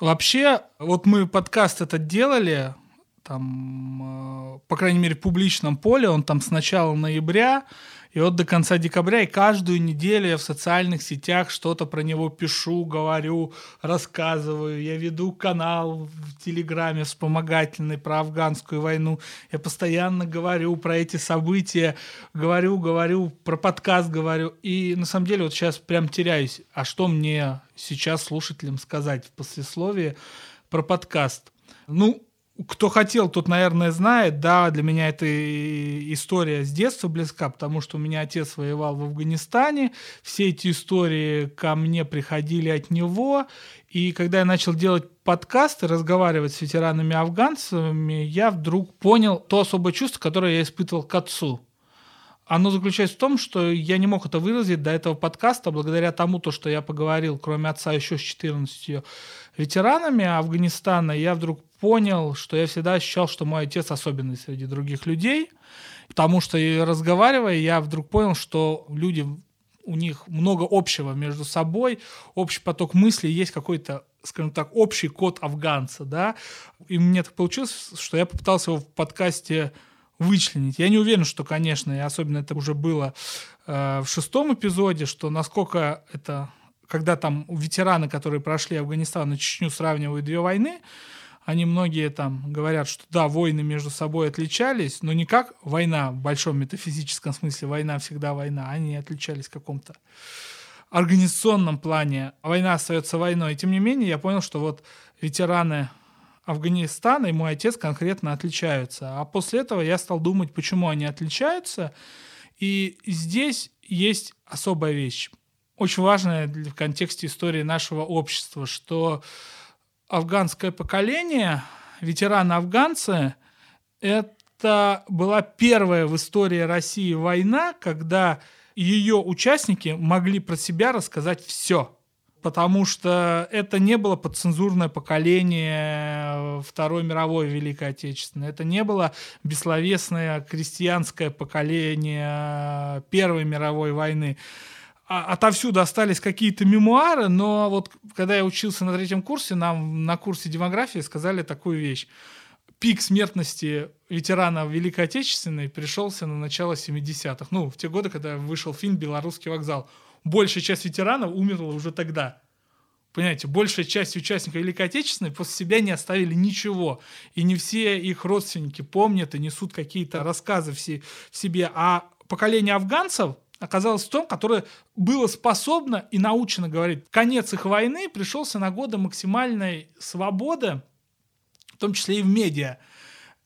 Вообще, вот мы подкаст этот делали, там, э, по крайней мере, в публичном поле, он там с начала ноября, и вот до конца декабря, и каждую неделю я в социальных сетях что-то про него пишу, говорю, рассказываю. Я веду канал в Телеграме вспомогательный про афганскую войну. Я постоянно говорю про эти события, говорю, говорю, про подкаст говорю. И на самом деле вот сейчас прям теряюсь. А что мне сейчас слушателям сказать в послесловии про подкаст? Ну, кто хотел, тот, наверное, знает. Да, для меня эта история с детства близка, потому что у меня отец воевал в Афганистане. Все эти истории ко мне приходили от него. И когда я начал делать подкасты, разговаривать с ветеранами-афганцами, я вдруг понял то особое чувство, которое я испытывал к отцу. Оно заключается в том, что я не мог это выразить до этого подкаста, благодаря тому, то, что я поговорил, кроме отца, еще с 14 ветеранами Афганистана, я вдруг понял, что я всегда ощущал, что мой отец особенный среди других людей, потому что разговаривая, я вдруг понял, что люди, у них много общего между собой, общий поток мыслей, есть какой-то скажем так, общий код афганца, да, и мне так получилось, что я попытался его в подкасте вычленить. Я не уверен, что, конечно, и особенно это уже было э, в шестом эпизоде, что насколько это, когда там ветераны, которые прошли Афганистан и Чечню, сравнивают две войны, они многие там говорят, что да, войны между собой отличались, но не как война в большом метафизическом смысле, война всегда война, они отличались в каком-то организационном плане. Война остается войной. И тем не менее, я понял, что вот ветераны Афганистана и мой отец конкретно отличаются. А после этого я стал думать, почему они отличаются. И здесь есть особая вещь, очень важная в контексте истории нашего общества, что афганское поколение, ветераны-афганцы, это была первая в истории России война, когда ее участники могли про себя рассказать все. Потому что это не было подцензурное поколение Второй мировой Великой Отечественной. Это не было бессловесное крестьянское поколение Первой мировой войны. А, отовсюду остались какие-то мемуары, но вот когда я учился на третьем курсе, нам на курсе демографии сказали такую вещь. Пик смертности ветерана Великой Отечественной пришелся на начало 70-х. Ну, в те годы, когда вышел фильм «Белорусский вокзал». Большая часть ветеранов умерла уже тогда. Понимаете, большая часть участников Великой Отечественной после себя не оставили ничего. И не все их родственники помнят и несут какие-то рассказы в себе. А поколение афганцев, оказалось в том, которое было способно и научено говорить. Конец их войны пришелся на годы максимальной свободы, в том числе и в медиа.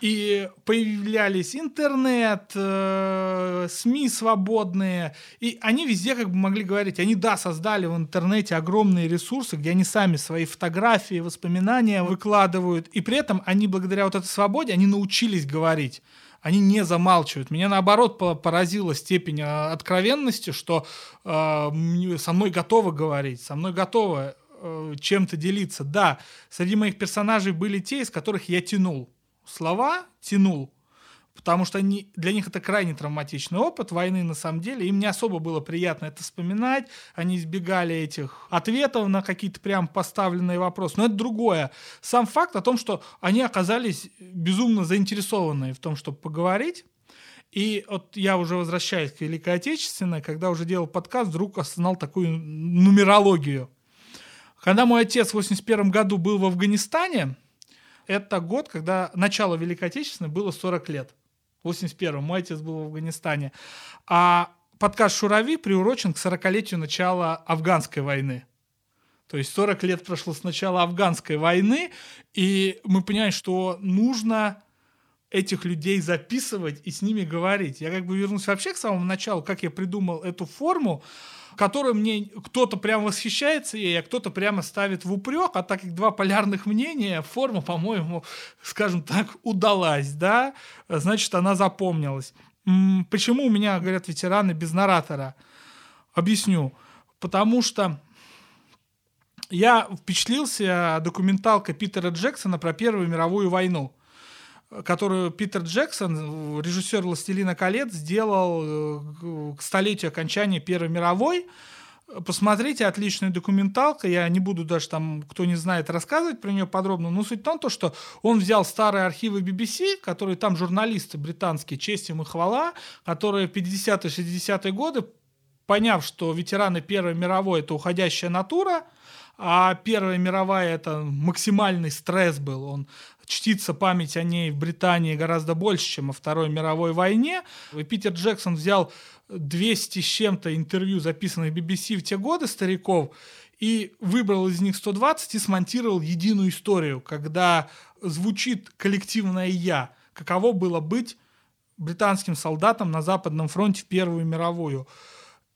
И появлялись интернет, э, СМИ свободные, и они везде как бы могли говорить, они, да, создали в интернете огромные ресурсы, где они сами свои фотографии, воспоминания выкладывают, и при этом они, благодаря вот этой свободе, они научились говорить они не замалчивают. Меня наоборот поразила степень а, откровенности, что э, со мной готовы говорить, со мной готовы э, чем-то делиться. Да, среди моих персонажей были те, из которых я тянул. Слова тянул, потому что они, для них это крайне травматичный опыт войны на самом деле. Им не особо было приятно это вспоминать, они избегали этих ответов на какие-то прям поставленные вопросы. Но это другое. Сам факт о том, что они оказались безумно заинтересованы в том, чтобы поговорить, и вот я уже возвращаюсь к Великой Отечественной, когда уже делал подкаст, вдруг осознал такую нумерологию. Когда мой отец в 81 году был в Афганистане, это год, когда начало Великой Отечественной было 40 лет. 81-м. Мой отец был в Афганистане. А подкаст «Шурави» приурочен к 40-летию начала афганской войны. То есть 40 лет прошло с начала афганской войны, и мы понимаем, что нужно этих людей записывать и с ними говорить. Я как бы вернусь вообще к самому началу, как я придумал эту форму которой мне кто-то прям восхищается ей, а кто-то прямо ставит в упрек, а так как два полярных мнения, форма, по-моему, скажем так, удалась, да, значит, она запомнилась. Почему у меня, говорят ветераны, без наратора? Объясню. Потому что я впечатлился документалкой Питера Джексона про Первую мировую войну которую Питер Джексон, режиссер «Властелина колец», сделал э, к столетию окончания Первой мировой. Посмотрите, отличная документалка. Я не буду даже там, кто не знает, рассказывать про нее подробно. Но суть в том, что он взял старые архивы BBC, которые там журналисты британские, честь им и хвала, которые в 50-60-е годы, поняв, что ветераны Первой мировой — это уходящая натура, а Первая мировая — это максимальный стресс был. Он чтится память о ней в Британии гораздо больше, чем о Второй мировой войне. И Питер Джексон взял 200 с чем-то интервью, записанных BBC в те годы стариков, и выбрал из них 120 и смонтировал единую историю, когда звучит коллективное «я», каково было быть британским солдатом на Западном фронте в Первую мировую.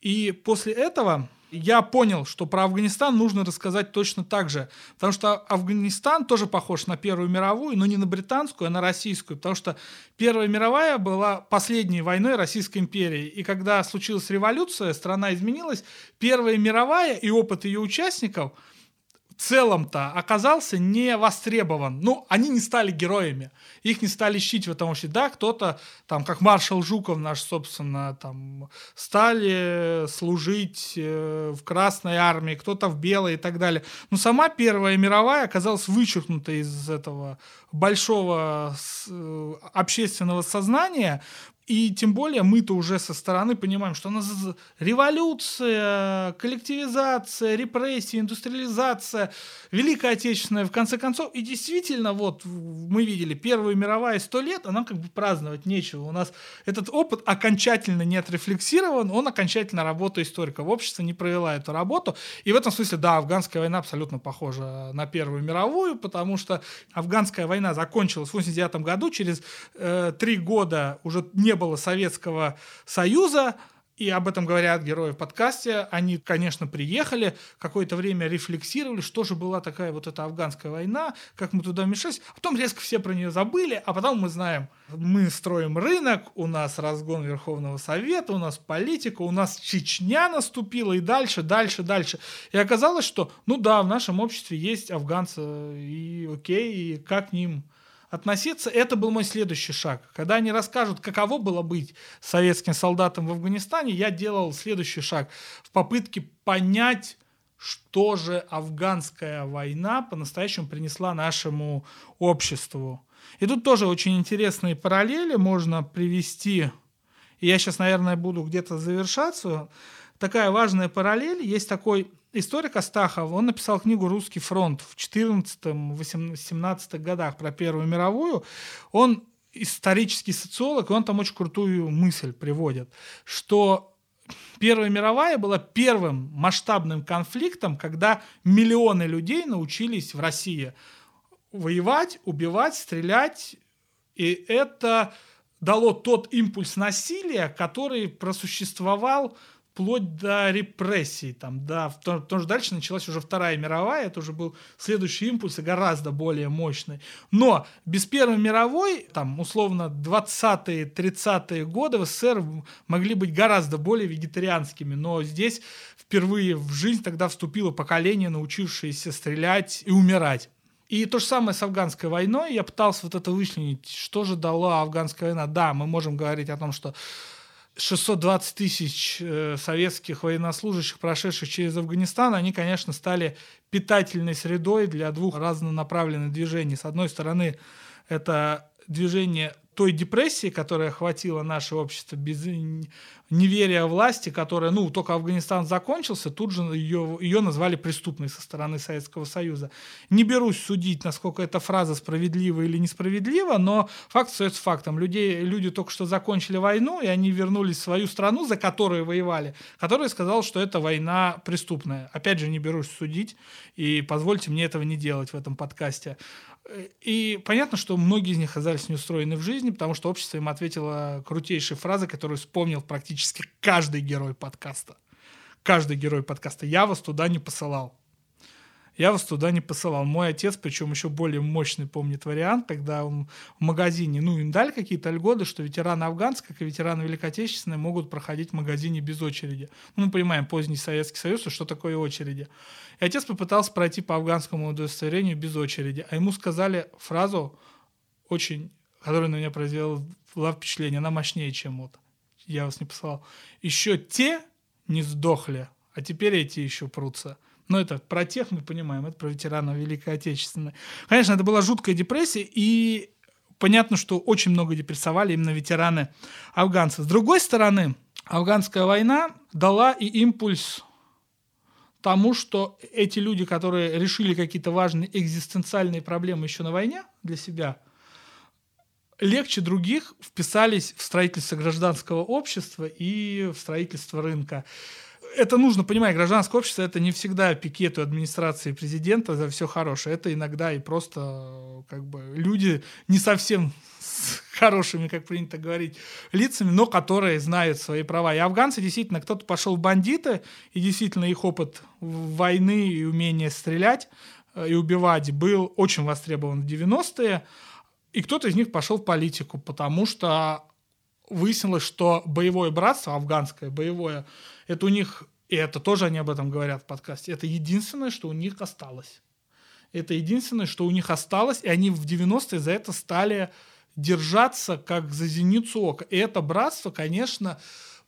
И после этого я понял, что про Афганистан нужно рассказать точно так же. Потому что Афганистан тоже похож на Первую мировую, но не на британскую, а на российскую. Потому что Первая мировая была последней войной Российской империи. И когда случилась революция, страна изменилась, Первая мировая и опыт ее участников – целом-то оказался не востребован. Ну, они не стали героями. Их не стали щить в этом вообще. Да, кто-то, там, как маршал Жуков наш, собственно, там, стали служить э, в Красной армии, кто-то в Белой и так далее. Но сама Первая мировая оказалась вычеркнута из этого большого э, общественного сознания, и тем более мы-то уже со стороны понимаем, что у нас революция, коллективизация, репрессия, индустриализация, Великая Отечественная, в конце концов. И действительно, вот мы видели Первую мировая сто лет, а нам как бы праздновать нечего. У нас этот опыт окончательно не отрефлексирован, он окончательно работа историка. В обществе не провела эту работу. И в этом смысле, да, афганская война абсолютно похожа на Первую мировую, потому что афганская война закончилась в 89 году, через э, три года уже не было Советского Союза, и об этом говорят герои в подкасте. Они, конечно, приехали, какое-то время рефлексировали, что же была такая вот эта афганская война, как мы туда вмешались. А потом резко все про нее забыли, а потом мы знаем, мы строим рынок, у нас разгон Верховного Совета, у нас политика, у нас Чечня наступила, и дальше, дальше, дальше. И оказалось, что, ну да, в нашем обществе есть афганцы, и окей, и как к ним относиться. Это был мой следующий шаг. Когда они расскажут, каково было быть советским солдатом в Афганистане, я делал следующий шаг в попытке понять, что же афганская война по-настоящему принесла нашему обществу. И тут тоже очень интересные параллели можно привести. И я сейчас, наверное, буду где-то завершаться. Такая важная параллель. Есть такой историк Астахов, он написал книгу «Русский фронт» в 14-17 годах про Первую мировую. Он исторический социолог, и он там очень крутую мысль приводит, что Первая мировая была первым масштабным конфликтом, когда миллионы людей научились в России воевать, убивать, стрелять, и это дало тот импульс насилия, который просуществовал вплоть до репрессий, там, да, потому что дальше началась уже Вторая мировая, это уже был следующий импульс и гораздо более мощный. Но без Первой мировой, там, условно, 20-е, 30-е годы в СССР могли быть гораздо более вегетарианскими, но здесь впервые в жизнь тогда вступило поколение, научившееся стрелять и умирать. И то же самое с афганской войной. Я пытался вот это вычленить, что же дала афганская война. Да, мы можем говорить о том, что 620 тысяч э, советских военнослужащих, прошедших через Афганистан, они, конечно, стали питательной средой для двух разнонаправленных движений. С одной стороны, это движение той депрессии, которая охватила наше общество, без неверия власти, которая, ну, только Афганистан закончился, тут же ее, ее назвали преступной со стороны Советского Союза. Не берусь судить, насколько эта фраза справедлива или несправедлива, но факт остается фактом. Людей, люди только что закончили войну, и они вернулись в свою страну, за которую воевали, которая сказала, что эта война преступная. Опять же, не берусь судить, и позвольте мне этого не делать в этом подкасте. И понятно, что многие из них оказались неустроены в жизни, потому что общество им ответило крутейшей фразой, которую вспомнил практически каждый герой подкаста. Каждый герой подкаста. Я вас туда не посылал я вас туда не посылал. Мой отец, причем еще более мощный, помнит вариант, когда он в магазине, ну, им дали какие-то льготы, что ветераны афганцы, как и ветераны Великой Отечественной, могут проходить в магазине без очереди. Ну, мы понимаем, поздний Советский Союз, что такое очереди. И отец попытался пройти по афганскому удостоверению без очереди, а ему сказали фразу очень, которая на меня произвела впечатление, она мощнее, чем вот я вас не посылал. Еще те не сдохли, а теперь эти еще прутся. Но это про тех мы понимаем, это про ветеранов Великой Отечественной. Конечно, это была жуткая депрессия, и понятно, что очень много депрессовали именно ветераны афганцев. С другой стороны, афганская война дала и импульс тому, что эти люди, которые решили какие-то важные экзистенциальные проблемы еще на войне для себя, легче других вписались в строительство гражданского общества и в строительство рынка это нужно понимать, гражданское общество это не всегда пикету администрации президента за все хорошее. Это иногда и просто как бы люди не совсем с хорошими, как принято говорить, лицами, но которые знают свои права. И афганцы действительно, кто-то пошел в бандиты, и действительно их опыт войны и умение стрелять э, и убивать был очень востребован в 90-е, и кто-то из них пошел в политику, потому что выяснилось, что боевое братство, афганское боевое, это у них, и это тоже они об этом говорят в подкасте, это единственное, что у них осталось. Это единственное, что у них осталось, и они в 90-е за это стали держаться как за зеницу ока. И это братство, конечно,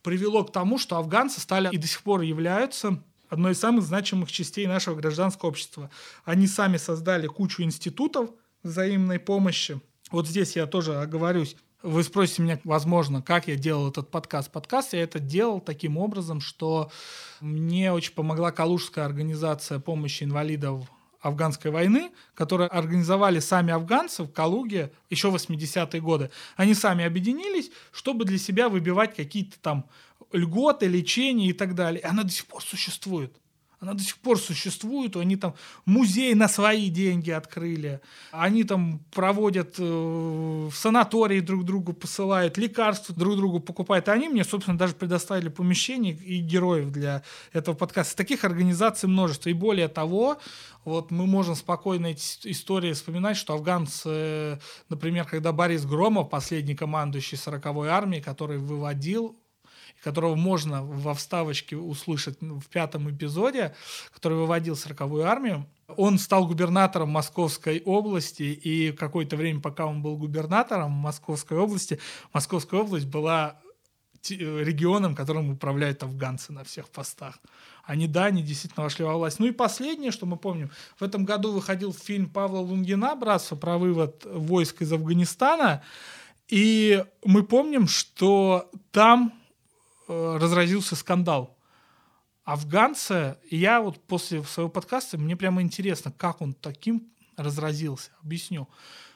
привело к тому, что афганцы стали и до сих пор являются одной из самых значимых частей нашего гражданского общества. Они сами создали кучу институтов взаимной помощи. Вот здесь я тоже оговорюсь. Вы спросите меня, возможно, как я делал этот подкаст. Подкаст я это делал таким образом, что мне очень помогла Калужская организация помощи инвалидов афганской войны, которые организовали сами афганцы в Калуге еще в 80-е годы. Они сами объединились, чтобы для себя выбивать какие-то там льготы, лечения и так далее. И она до сих пор существует. Она до сих пор существует, они там музей на свои деньги открыли, они там проводят э, в санатории друг другу посылают, лекарства друг другу покупают. И они мне, собственно, даже предоставили помещение и героев для этого подкаста. Таких организаций множество. И более того, вот мы можем спокойно эти истории вспоминать, что афганцы, например, когда Борис Громов, последний командующий 40-й армии, который выводил которого можно во вставочке услышать в пятом эпизоде, который выводил 40-ю армию. Он стал губернатором Московской области, и какое-то время, пока он был губернатором Московской области, Московская область была регионом, которым управляют афганцы на всех постах. Они, да, они действительно вошли во власть. Ну и последнее, что мы помним, в этом году выходил фильм Павла Лунгина «Братство. Про вывод войск из Афганистана», и мы помним, что там Э, разразился скандал. Афганцы, я вот после своего подкаста, мне прямо интересно, как он таким разразился. Объясню.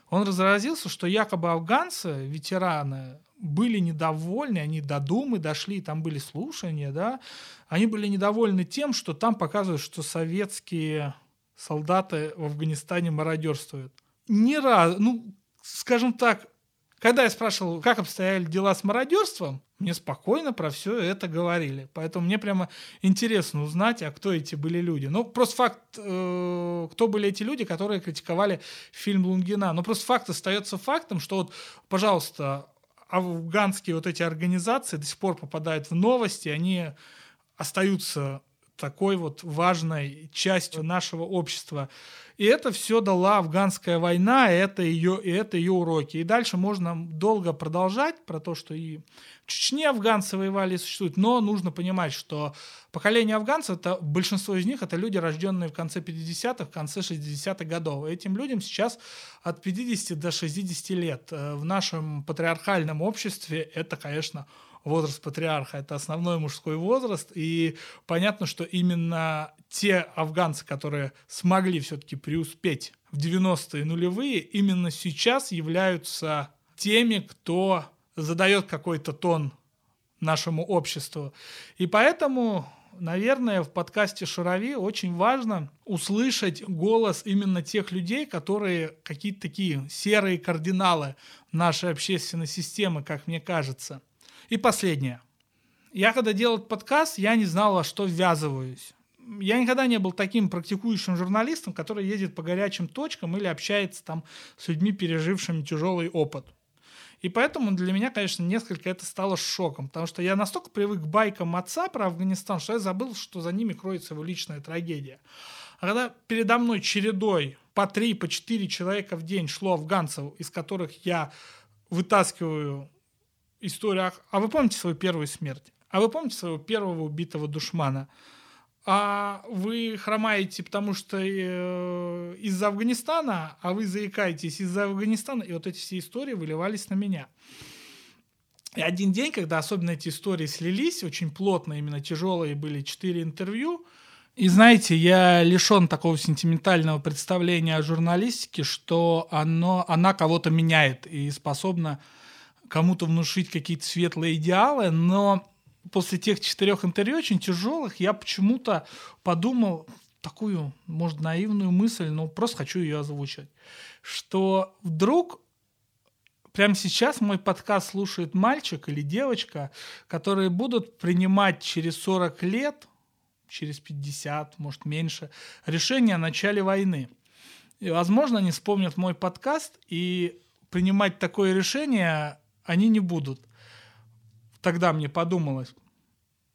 Он разразился, что якобы афганцы, ветераны, были недовольны, они до Думы дошли, там были слушания, да, они были недовольны тем, что там показывают, что советские солдаты в Афганистане мародерствуют. Ни разу, ну, скажем так, когда я спрашивал, как обстояли дела с мародерством, мне спокойно про все это говорили. Поэтому мне прямо интересно узнать, а кто эти были люди. Ну, просто факт, э, кто были эти люди, которые критиковали фильм Лунгина. Ну, просто факт остается фактом, что вот, пожалуйста, афганские вот эти организации до сих пор попадают в новости, они остаются такой вот важной частью нашего общества. И это все дала афганская война, и это ее, и это ее уроки. И дальше можно долго продолжать про то, что и в Чечне афганцы воевали и существуют, но нужно понимать, что поколение афганцев, это, большинство из них это люди, рожденные в конце 50-х, в конце 60-х годов. И этим людям сейчас от 50 до 60 лет. Э, в нашем патриархальном обществе это, конечно, возраст патриарха, это основной мужской возраст, и понятно, что именно те афганцы, которые смогли все-таки преуспеть в 90-е нулевые, именно сейчас являются теми, кто задает какой-то тон нашему обществу. И поэтому, наверное, в подкасте Шарови очень важно услышать голос именно тех людей, которые какие-то такие серые кардиналы нашей общественной системы, как мне кажется. И последнее. Я когда делал подкаст, я не знал, во что ввязываюсь. Я никогда не был таким практикующим журналистом, который ездит по горячим точкам или общается там с людьми, пережившими тяжелый опыт. И поэтому для меня, конечно, несколько это стало шоком, потому что я настолько привык к байкам отца про Афганистан, что я забыл, что за ними кроется его личная трагедия. А когда передо мной чередой по три, по четыре человека в день шло афганцев, из которых я вытаскиваю историю, а вы помните свою первую смерть? А вы помните своего первого убитого душмана? а вы хромаете, потому что э, из-за Афганистана, а вы заикаетесь из-за Афганистана, и вот эти все истории выливались на меня. И один день, когда особенно эти истории слились, очень плотно, именно тяжелые были четыре интервью, и знаете, я лишен такого сентиментального представления о журналистике, что оно, она кого-то меняет и способна кому-то внушить какие-то светлые идеалы, но после тех четырех интервью очень тяжелых я почему-то подумал такую, может, наивную мысль, но просто хочу ее озвучить, что вдруг прямо сейчас мой подкаст слушает мальчик или девочка, которые будут принимать через 40 лет, через 50, может, меньше, решение о начале войны. И, возможно, они вспомнят мой подкаст, и принимать такое решение они не будут. Тогда мне подумалось.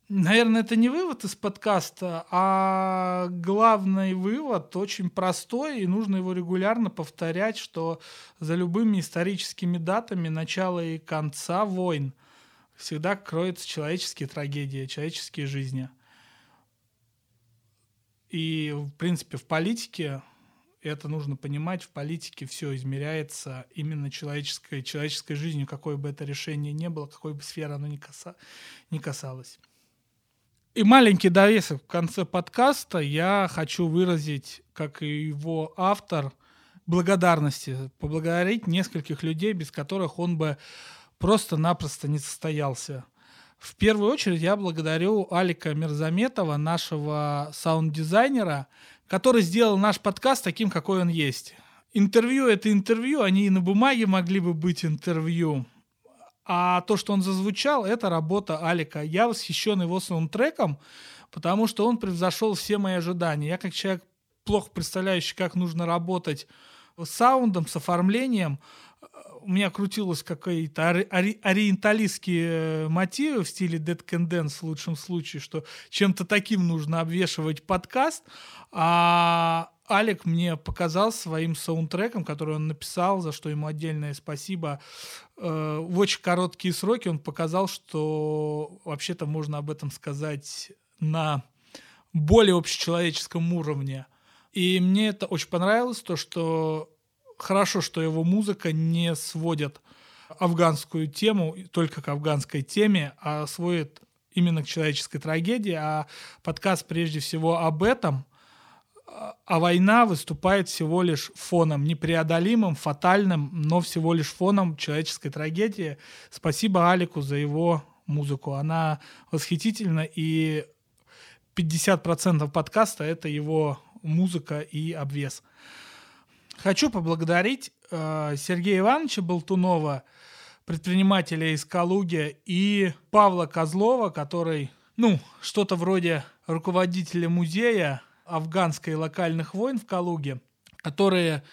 Наверное, это не вывод из подкаста, а главный вывод очень простой, и нужно его регулярно повторять, что за любыми историческими датами начала и конца войн всегда кроются человеческие трагедии, человеческие жизни. И, в принципе, в политике это нужно понимать, в политике все измеряется именно человеческой, человеческой жизнью, какое бы это решение ни было, какой бы сферы оно ни, каса, ни касалось. И маленький довесок в конце подкаста я хочу выразить, как и его автор, благодарности, поблагодарить нескольких людей, без которых он бы просто-напросто не состоялся. В первую очередь я благодарю Алика Мирзаметова, нашего саунд-дизайнера, который сделал наш подкаст таким, какой он есть. Интервью — это интервью, они и на бумаге могли бы быть интервью. А то, что он зазвучал, это работа Алика. Я восхищен его саундтреком, потому что он превзошел все мои ожидания. Я как человек, плохо представляющий, как нужно работать с саундом, с оформлением, у меня крутилось какие-то ори- ориенталистские э, мотивы в стиле Dead Can Dance в лучшем случае, что чем-то таким нужно обвешивать подкаст, а Алик мне показал своим саундтреком, который он написал, за что ему отдельное спасибо. Э, в очень короткие сроки он показал, что вообще-то можно об этом сказать на более общечеловеческом уровне. И мне это очень понравилось, то, что хорошо, что его музыка не сводит афганскую тему только к афганской теме, а сводит именно к человеческой трагедии, а подкаст прежде всего об этом, а война выступает всего лишь фоном, непреодолимым, фатальным, но всего лишь фоном человеческой трагедии. Спасибо Алику за его музыку. Она восхитительна, и 50% подкаста — это его музыка и обвес. Хочу поблагодарить э, Сергея Ивановича Болтунова, предпринимателя из Калуги, и Павла Козлова, который, ну, что-то вроде руководителя музея афганской локальных войн в Калуге, которые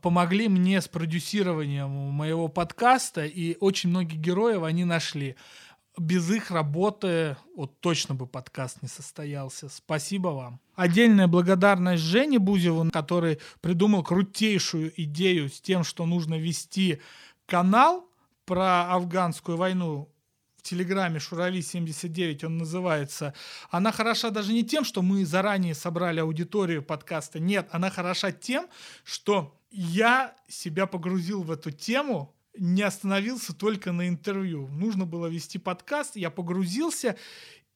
помогли мне с продюсированием моего подкаста, и очень многие героев они нашли без их работы вот точно бы подкаст не состоялся. Спасибо вам. Отдельная благодарность Жене Бузеву, который придумал крутейшую идею с тем, что нужно вести канал про афганскую войну в Телеграме Шурави79 он называется. Она хороша даже не тем, что мы заранее собрали аудиторию подкаста. Нет, она хороша тем, что я себя погрузил в эту тему, не остановился только на интервью. Нужно было вести подкаст, я погрузился,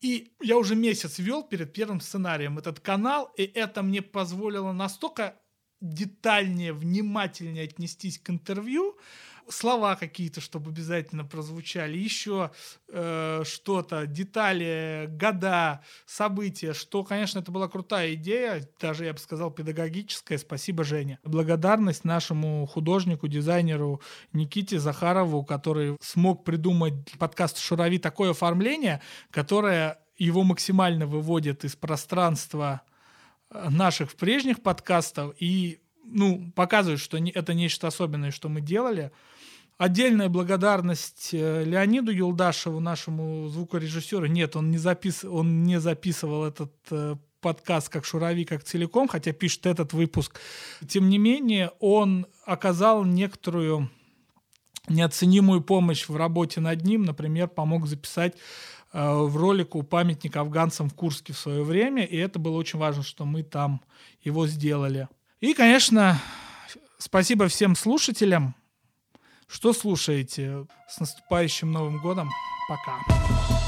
и я уже месяц вел перед первым сценарием этот канал, и это мне позволило настолько детальнее, внимательнее отнестись к интервью, слова какие-то, чтобы обязательно прозвучали, еще э, что-то, детали, года, события, что, конечно, это была крутая идея, даже, я бы сказал, педагогическая. Спасибо, Женя. Благодарность нашему художнику, дизайнеру Никите Захарову, который смог придумать подкаст «Шурави» такое оформление, которое его максимально выводит из пространства наших прежних подкастов и ну, показывает, что это нечто особенное, что мы делали. Отдельная благодарность э, Леониду Юлдашеву, нашему звукорежиссеру. Нет, он не, запис... он не записывал этот э, подкаст как Шурави, как целиком, хотя пишет этот выпуск. Тем не менее, он оказал некоторую неоценимую помощь в работе над ним. Например, помог записать э, в ролику «Памятник афганцам в Курске» в свое время, и это было очень важно, что мы там его сделали. И, конечно, спасибо всем слушателям, что слушаете. С наступающим Новым годом. Пока.